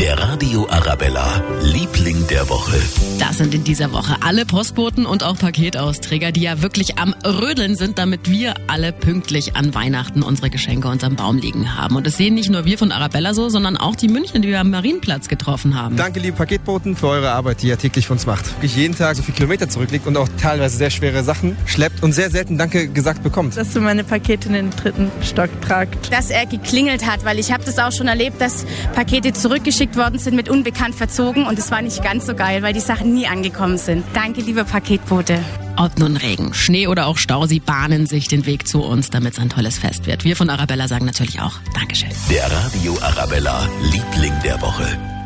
Der Radio Arabella, Liebling der Woche. Das sind in dieser Woche alle Postboten und auch Paketausträger, die ja wirklich am Rödeln sind, damit wir alle pünktlich an Weihnachten unsere Geschenke unterm Baum liegen haben. Und das sehen nicht nur wir von Arabella so, sondern auch die München, die wir am Marienplatz getroffen haben. Danke, liebe Paketboten, für eure Arbeit, die ihr täglich für uns macht. Wirklich jeden Tag so viele Kilometer zurücklegt und auch teilweise sehr schwere Sachen schleppt und sehr selten Danke gesagt bekommt. Dass du meine Pakete in den dritten Stock tragt. Dass er geklingelt hat, weil ich habe das auch schon erlebt, dass Pakete zurückgeschickt worden sind mit unbekannt verzogen und es war nicht ganz so geil, weil die Sachen nie angekommen sind. Danke, liebe Paketbote. Ob nun Regen, Schnee oder auch Stau, sie bahnen sich den Weg zu uns, damit es ein tolles Fest wird. Wir von Arabella sagen natürlich auch Dankeschön. Der Radio Arabella, Liebling der Woche.